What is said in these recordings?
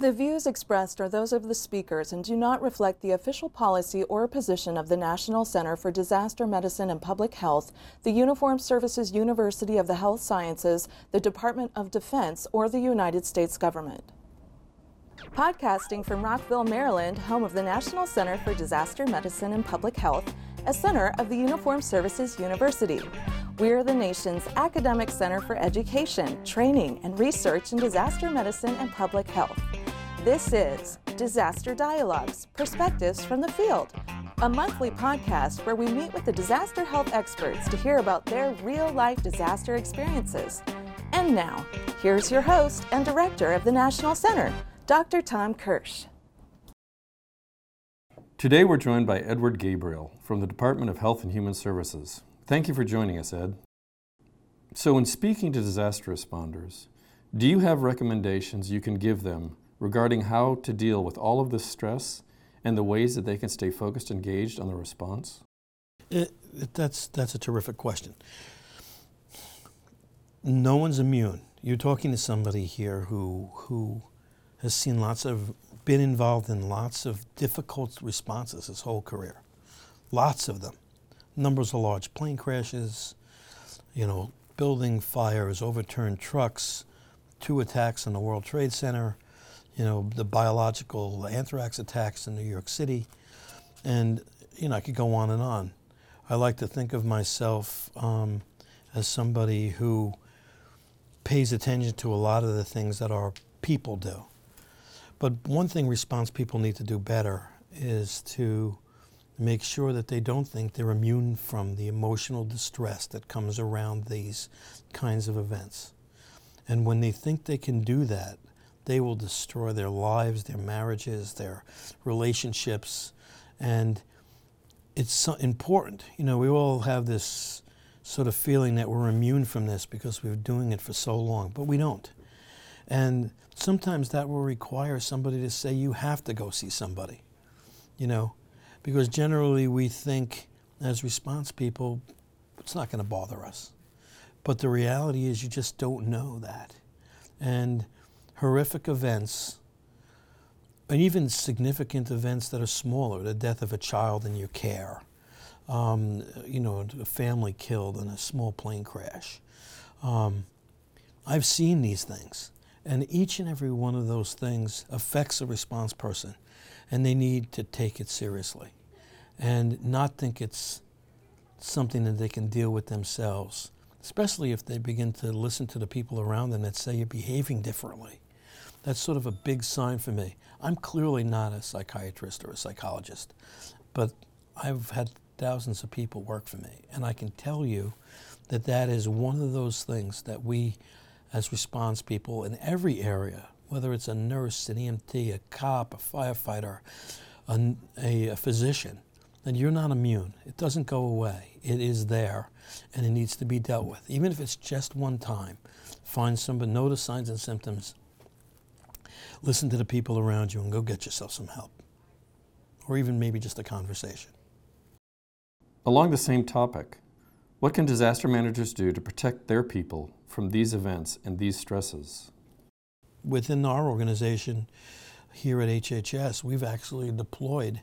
The views expressed are those of the speakers and do not reflect the official policy or position of the National Center for Disaster Medicine and Public Health, the Uniformed Services University of the Health Sciences, the Department of Defense, or the United States government. Podcasting from Rockville, Maryland, home of the National Center for Disaster Medicine and Public Health, a center of the Uniformed Services University. We're the nation's academic center for education, training, and research in disaster medicine and public health. This is Disaster Dialogues Perspectives from the Field, a monthly podcast where we meet with the disaster health experts to hear about their real life disaster experiences. And now, here's your host and director of the National Center, Dr. Tom Kirsch. Today we're joined by Edward Gabriel from the Department of Health and Human Services. Thank you for joining us, Ed. So, in speaking to disaster responders, do you have recommendations you can give them regarding how to deal with all of this stress and the ways that they can stay focused and engaged on the response? It, it, that's, that's a terrific question. No one's immune. You're talking to somebody here who, who has seen lots of, been involved in lots of difficult responses his whole career. Lots of them. Numbers of large plane crashes, you know, building fires, overturned trucks, two attacks on the World Trade Center, you know, the biological anthrax attacks in New York City. And, you know, I could go on and on. I like to think of myself um, as somebody who pays attention to a lot of the things that our people do. But one thing response people need to do better is to make sure that they don't think they're immune from the emotional distress that comes around these kinds of events. And when they think they can do that, they will destroy their lives, their marriages, their relationships. And it's so important. You know, we all have this sort of feeling that we're immune from this because we've been doing it for so long, but we don't. And sometimes that will require somebody to say, you have to go see somebody, you know, because generally we think as response people, it's not going to bother us. But the reality is, you just don't know that. And horrific events, and even significant events that are smaller, the death of a child in your care, um, you know, a family killed in a small plane crash. Um, I've seen these things, and each and every one of those things affects a response person, and they need to take it seriously and not think it's something that they can deal with themselves, especially if they begin to listen to the people around them that say you're behaving differently. That's sort of a big sign for me. I'm clearly not a psychiatrist or a psychologist, but I've had thousands of people work for me, and I can tell you that that is one of those things that we, as response people in every area, whether it's a nurse, an EMT, a cop, a firefighter, a, a, a physician, that you're not immune. It doesn't go away. It is there, and it needs to be dealt with. Even if it's just one time, find somebody, notice signs and symptoms, listen to the people around you and go get yourself some help. Or even maybe just a conversation. Along the same topic, what can disaster managers do to protect their people from these events and these stresses? Within our organization here at HHS, we've actually deployed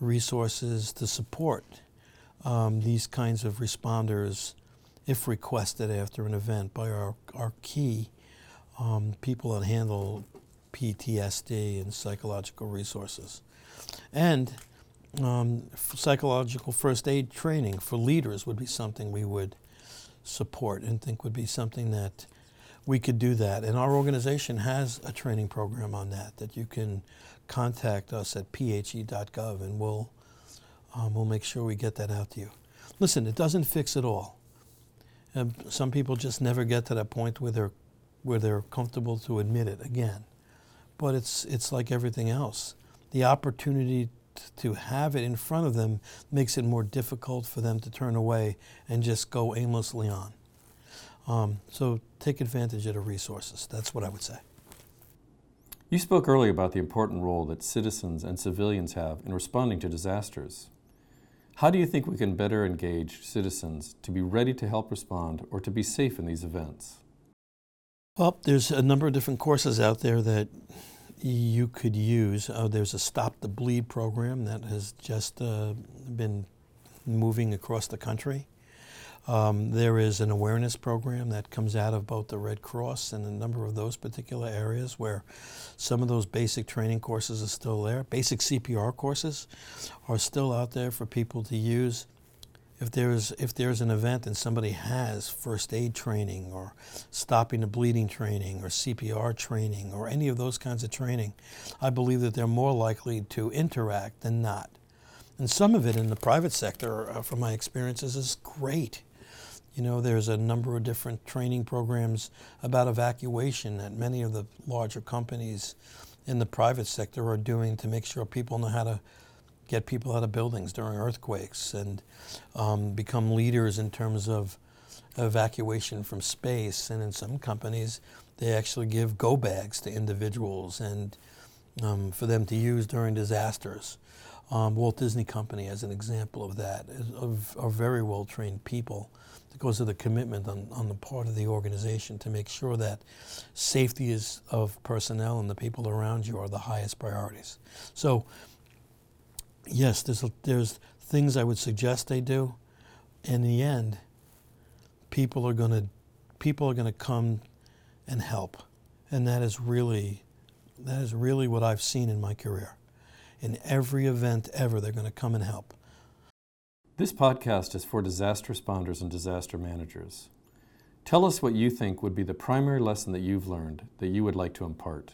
resources to support um, these kinds of responders if requested after an event by our, our key um, people that handle PTSD and psychological resources. And um, psychological first aid training for leaders would be something we would support and think would be something that we could do that. And our organization has a training program on that that you can contact us at phe.gov and we'll, um, we'll make sure we get that out to you. Listen, it doesn't fix it all. Some people just never get to that point where they're, where they're comfortable to admit it again but it's, it's like everything else. The opportunity to have it in front of them makes it more difficult for them to turn away and just go aimlessly on. Um, so take advantage of the resources. That's what I would say. You spoke earlier about the important role that citizens and civilians have in responding to disasters. How do you think we can better engage citizens to be ready to help respond or to be safe in these events? Well, there's a number of different courses out there that you could use. Uh, there's a Stop the Bleed program that has just uh, been moving across the country. Um, there is an awareness program that comes out of both the Red Cross and a number of those particular areas where some of those basic training courses are still there. Basic CPR courses are still out there for people to use. If there's, if there's an event and somebody has first aid training or stopping the bleeding training or CPR training or any of those kinds of training, I believe that they're more likely to interact than not. And some of it in the private sector, uh, from my experiences, is great. You know, there's a number of different training programs about evacuation that many of the larger companies in the private sector are doing to make sure people know how to get people out of buildings during earthquakes and um, become leaders in terms of evacuation from space. And in some companies, they actually give go bags to individuals and um, for them to use during disasters. Um, Walt Disney Company, as an example of that, of, are very well trained people because of the commitment on, on the part of the organization to make sure that safety is of personnel and the people around you are the highest priorities. So, yes, there's, there's things I would suggest they do. In the end, people are going to people are going to come and help, and that is really that is really what I've seen in my career. In every event ever, they're going to come and help. This podcast is for disaster responders and disaster managers. Tell us what you think would be the primary lesson that you've learned that you would like to impart.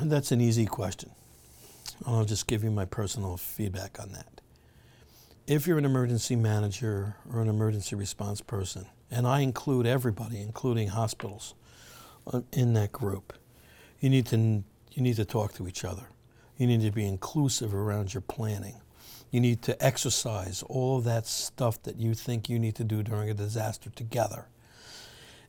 That's an easy question. I'll just give you my personal feedback on that. If you're an emergency manager or an emergency response person, and I include everybody, including hospitals, uh, in that group, you need to, you need to talk to each other. You need to be inclusive around your planning. You need to exercise all of that stuff that you think you need to do during a disaster together.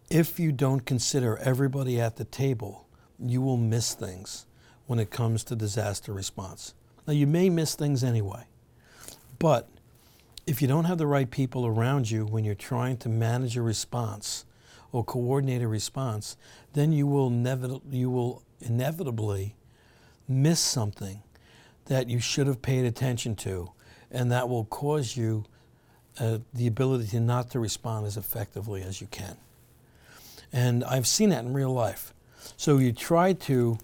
If you don't consider everybody at the table, you will miss things when it comes to disaster response. Now, you may miss things anyway, but if you don't have the right people around you when you're trying to manage a response or coordinate a response, then you will, nevi- you will inevitably miss something that you should have paid attention to, and that will cause you uh, the ability to not to respond as effectively as you can. And I've seen that in real life. So you try to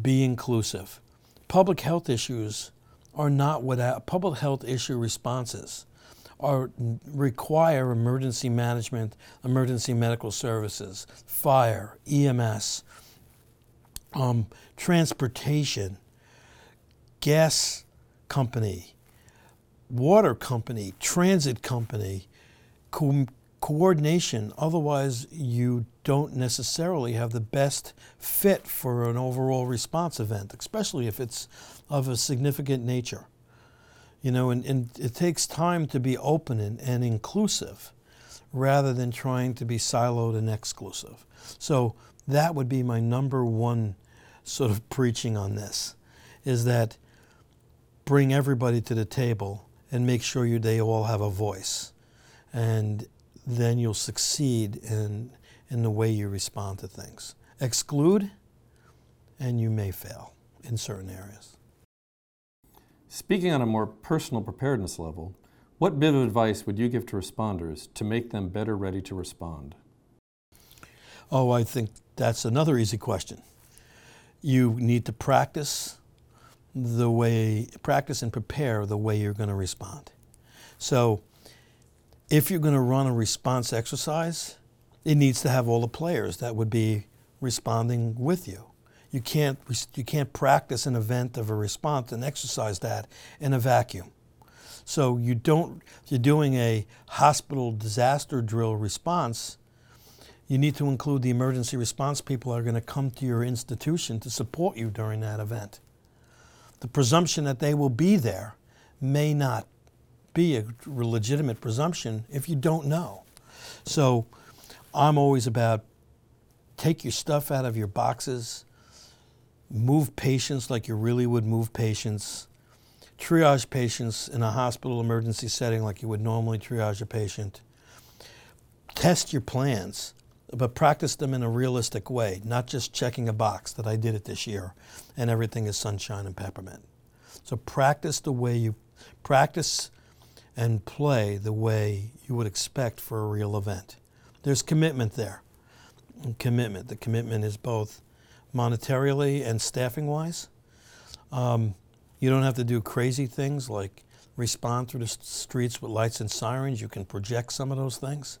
be inclusive. Public health issues are not without public health issue responses are require emergency management, emergency medical services, fire, EMS, um, transportation, gas company, water company, transit company, co- coordination. Otherwise, you don't necessarily have the best fit for an overall response event, especially if it's of a significant nature. You know, and, and it takes time to be open and, and inclusive rather than trying to be siloed and exclusive. So that would be my number one sort of preaching on this is that bring everybody to the table and make sure you, they all have a voice. And then you'll succeed in, in the way you respond to things. Exclude, and you may fail in certain areas. Speaking on a more personal preparedness level, what bit of advice would you give to responders to make them better ready to respond? Oh, I think that's another easy question. You need to practice the way, practice and prepare the way you're going to respond. So, if you're going to run a response exercise, it needs to have all the players that would be responding with you. You can't, you can't practice an event of a response and exercise that in a vacuum. So you don't, you're doing a hospital disaster drill response, you need to include the emergency response people that are going to come to your institution to support you during that event the presumption that they will be there may not be a legitimate presumption if you don't know. So I'm always about take your stuff out of your boxes, move patients like you really would move patients, triage patients in a hospital emergency setting like you would normally triage a patient, test your plans but practice them in a realistic way, not just checking a box that I did it this year and everything is sunshine and peppermint. So practice the way you practice and play the way you would expect for a real event. There's commitment there. Commitment. The commitment is both monetarily and staffing wise. Um, you don't have to do crazy things like respond through the streets with lights and sirens. You can project some of those things.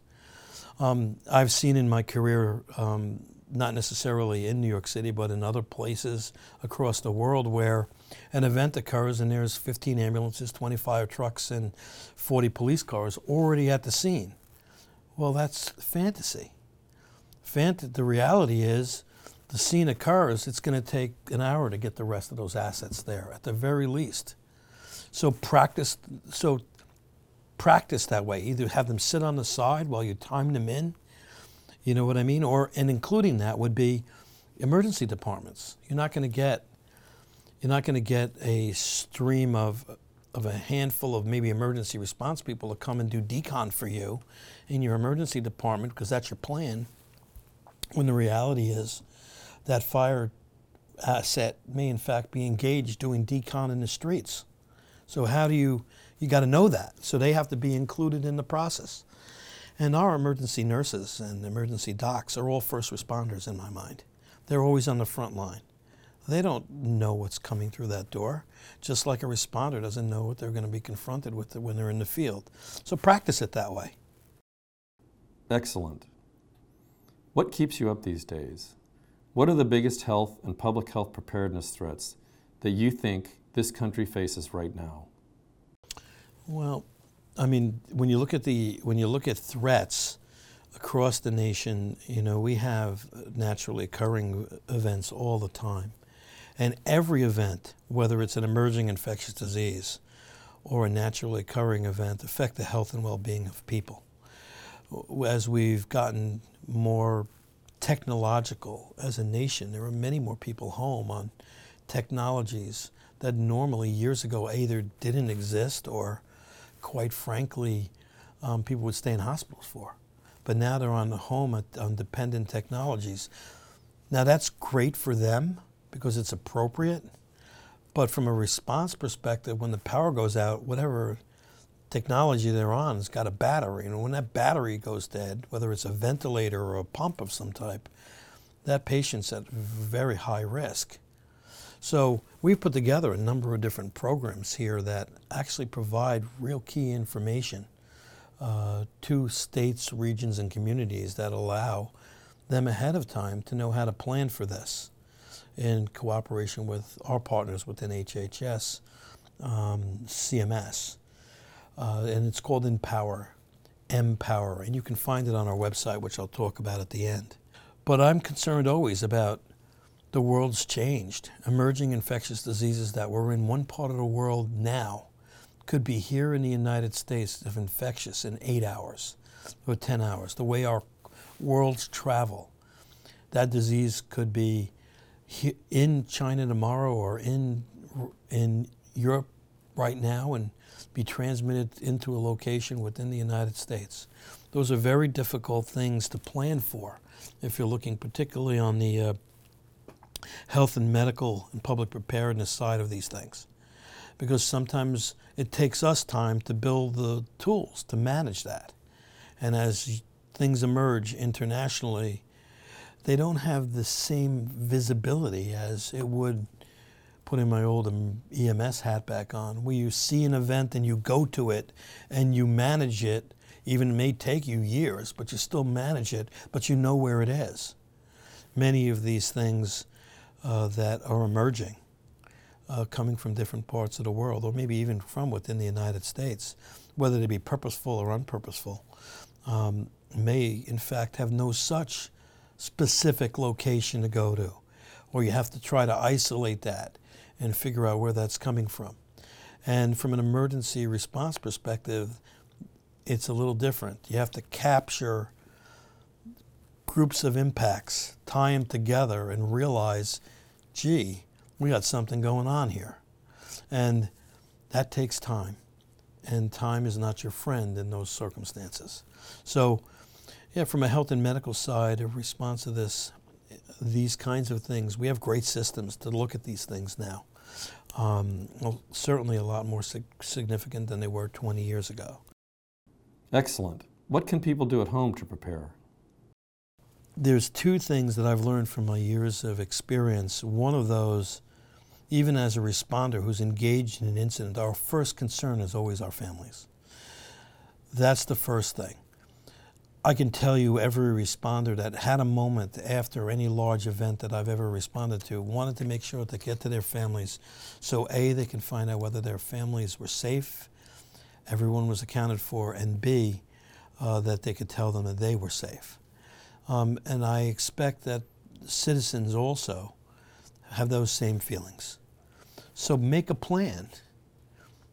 Um, I've seen in my career, um, not necessarily in New York City, but in other places across the world where an event occurs and there's 15 ambulances, 25 trucks, and 40 police cars already at the scene. Well, that's fantasy. Fant- the reality is, the scene occurs, it's going to take an hour to get the rest of those assets there, at the very least. So practice. So practice that way. Either have them sit on the side while you time them in. You know what I mean? Or and including that would be emergency departments. You're not going to get you're not going to get a stream of of a handful of maybe emergency response people to come and do decon for you in your emergency department because that's your plan. When the reality is that fire asset may in fact be engaged doing decon in the streets. So how do you you got to know that. So they have to be included in the process. And our emergency nurses and emergency docs are all first responders in my mind. They're always on the front line. They don't know what's coming through that door, just like a responder doesn't know what they're going to be confronted with when they're in the field. So practice it that way. Excellent. What keeps you up these days? What are the biggest health and public health preparedness threats that you think this country faces right now? Well, I mean, when you look at the when you look at threats across the nation, you know, we have naturally occurring events all the time. And every event, whether it's an emerging infectious disease or a naturally occurring event, affect the health and well-being of people. As we've gotten more technological as a nation. There are many more people home on technologies that normally years ago either didn't exist or, quite frankly, um, people would stay in hospitals for. But now they're on the home on dependent technologies. Now that's great for them because it's appropriate. But from a response perspective, when the power goes out, whatever technology they're on has got a battery. And when that battery goes dead, whether it's a ventilator or a pump of some type, that patient's at very high risk. So we've put together a number of different programs here that actually provide real key information uh, to states, regions, and communities that allow them ahead of time to know how to plan for this in cooperation with our partners within HHS, um, CMS, uh, and it's called Empower, Empower, and you can find it on our website, which I'll talk about at the end. But I'm concerned always about the world's changed. Emerging infectious diseases that were in one part of the world now could be here in the United States if infectious in eight hours or 10 hours. The way our worlds travel, that disease could be in China tomorrow or in, in Europe right now and be transmitted into a location within the United States. Those are very difficult things to plan for if you're looking particularly on the uh, health and medical and public preparedness side of these things. Because sometimes it takes us time to build the tools to manage that. And as things emerge internationally, they don't have the same visibility as it would putting my old EMS hat back on, where you see an event and you go to it and you manage it. Even it may take you years, but you still manage it, but you know where it is. Many of these things uh, that are emerging, uh, coming from different parts of the world, or maybe even from within the United States, whether they be purposeful or unpurposeful, um, may in fact have no such specific location to go to, or you have to try to isolate that and figure out where that's coming from. And from an emergency response perspective, it's a little different. You have to capture groups of impacts, tie them together, and realize, gee, we got something going on here. And that takes time. And time is not your friend in those circumstances. So Yeah, from a health and medical side, a response to this, these kinds of things, we have great systems to look at these things now. Um, well, certainly a lot more sig- significant than they were 20 years ago. Excellent. What can people do at home to prepare? There's two things that I've learned from my years of experience. One of those, even as a responder who's engaged in an incident, our first concern is always our families. That's the first thing. I can tell you every responder that had a moment after any large event that I've ever responded to wanted to make sure to get to their families so A, they can find out whether their families were safe, everyone was accounted for, and B, uh, that they could tell them that they were safe. Um, and I expect that citizens also have those same feelings. So make a plan.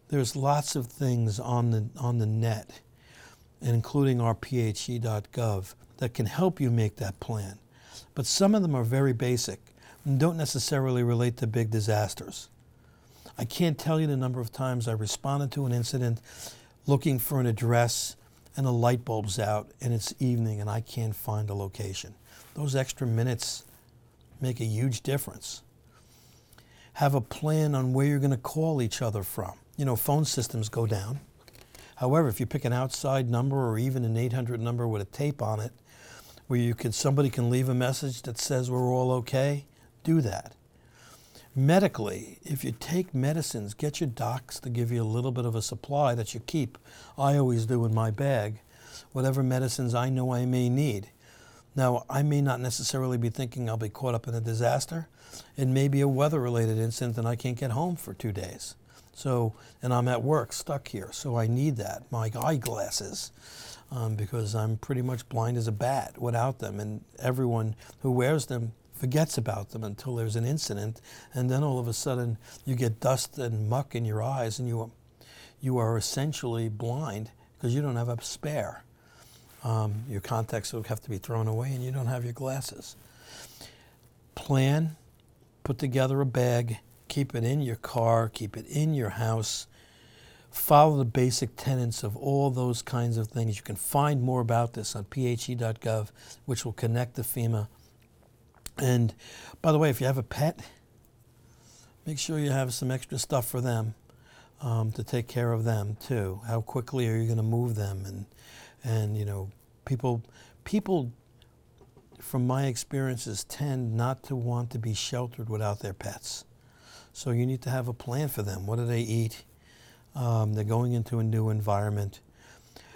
There's lots of things on the, on the net including our phe.gov, that can help you make that plan. But some of them are very basic and don't necessarily relate to big disasters. I can't tell you the number of times I responded to an incident looking for an address and the light bulb's out and it's evening and I can't find a location. Those extra minutes make a huge difference. Have a plan on where you're going to call each other from. You know, phone systems go down However, if you pick an outside number or even an 800 number with a tape on it, where you can somebody can leave a message that says we're all okay, do that. Medically, if you take medicines, get your docs to give you a little bit of a supply that you keep. I always do in my bag, whatever medicines I know I may need. Now, I may not necessarily be thinking I'll be caught up in a disaster. It may be a weather related incident and I can't get home for two days. So, and I'm at work stuck here, so I need that. My eyeglasses, um, because I'm pretty much blind as a bat without them, and everyone who wears them forgets about them until there's an incident, and then all of a sudden you get dust and muck in your eyes, and you you are essentially blind because you don't have a spare. Um, your contacts will have to be thrown away, and you don't have your glasses. Plan, put together a bag keep it in your car, keep it in your house. Follow the basic tenets of all those kinds of things. You can find more about this on phe.gov, which will connect to FEMA. And by the way, if you have a pet, make sure you have some extra stuff for them um, to take care of them too. How quickly are you going to move them? And and you know, people people from my experiences tend not to want to be sheltered without their pets. So you need to have a plan for them. What do they eat? Um, they're going into a new environment.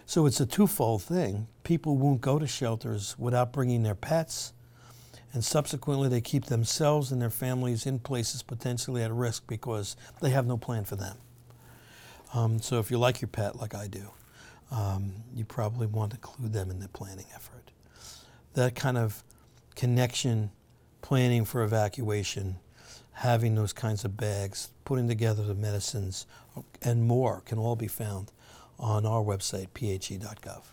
So it's a twofold thing. People won't go to shelters without bringing their pets, and subsequently they keep themselves and their families in places potentially at risk because they have no plan for them. Um, so if you like your pet, like I do, um, you probably want to include them in the planning effort. That kind of connection, planning for evacuation, having those kinds of bags, putting together the medicines, and more can all be found on our website, phe.gov.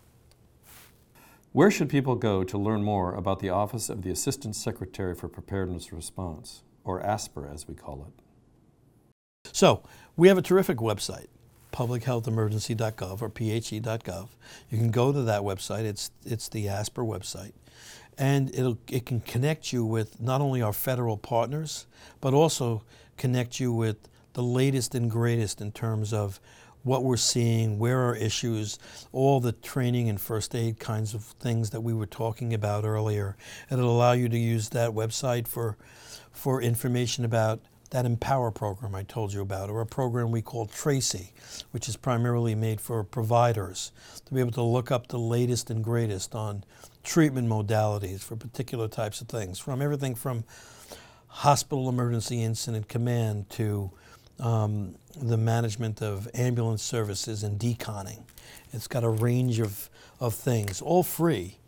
Where should people go to learn more about the Office of the Assistant Secretary for Preparedness Response, or ASPR as we call it? So, we have a terrific website, publichealthemergency.gov or phe.gov. You can go to that website, it's, it's the ASPR website and it'll, it can connect you with not only our federal partners, but also connect you with the latest and greatest in terms of what we're seeing, where are issues, all the training and first aid kinds of things that we were talking about earlier. It'll allow you to use that website for, for information about that Empower program I told you about, or a program we call TRACIE, which is primarily made for providers to be able to look up the latest and greatest on treatment modalities for particular types of things, from everything from hospital emergency incident command to um, the management of ambulance services and deconning. It's got a range of, of things, all free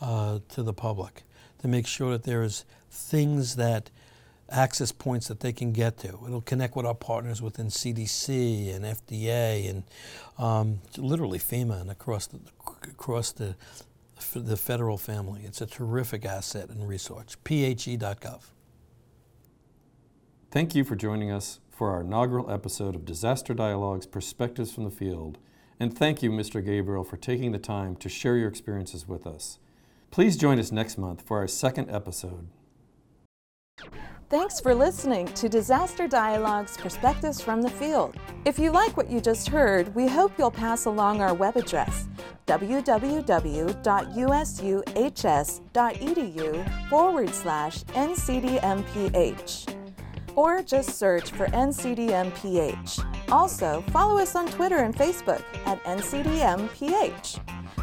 uh, to the public, to make sure that there's things that access points that they can get to. It'll connect with our partners within CDC and FDA and um, literally FEMA and across the, across the the federal family. It's a terrific asset and resource. PHE.gov. Thank you for joining us for our inaugural episode of Disaster Dialogues Perspectives from the Field And thank you, Mr. Gabriel, for taking the time to share your experiences with us. Please join us next month for our second episode. Thanks for listening to Disaster Dialogues Perspectives from the Field. If you like what you just heard, we hope you'll pass along our web address www.usuhs.edu forward slash NCDMPH or just search for NCDMPH. Also, follow us on Twitter and Facebook at NCDMPH.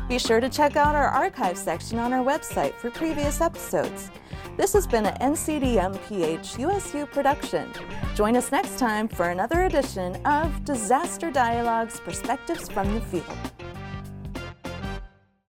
Be sure to check out our archive section on our website for previous episodes. This has been an NCDMPH USU production. Join us next time for another edition of Disaster Dialogues Perspectives from the Field.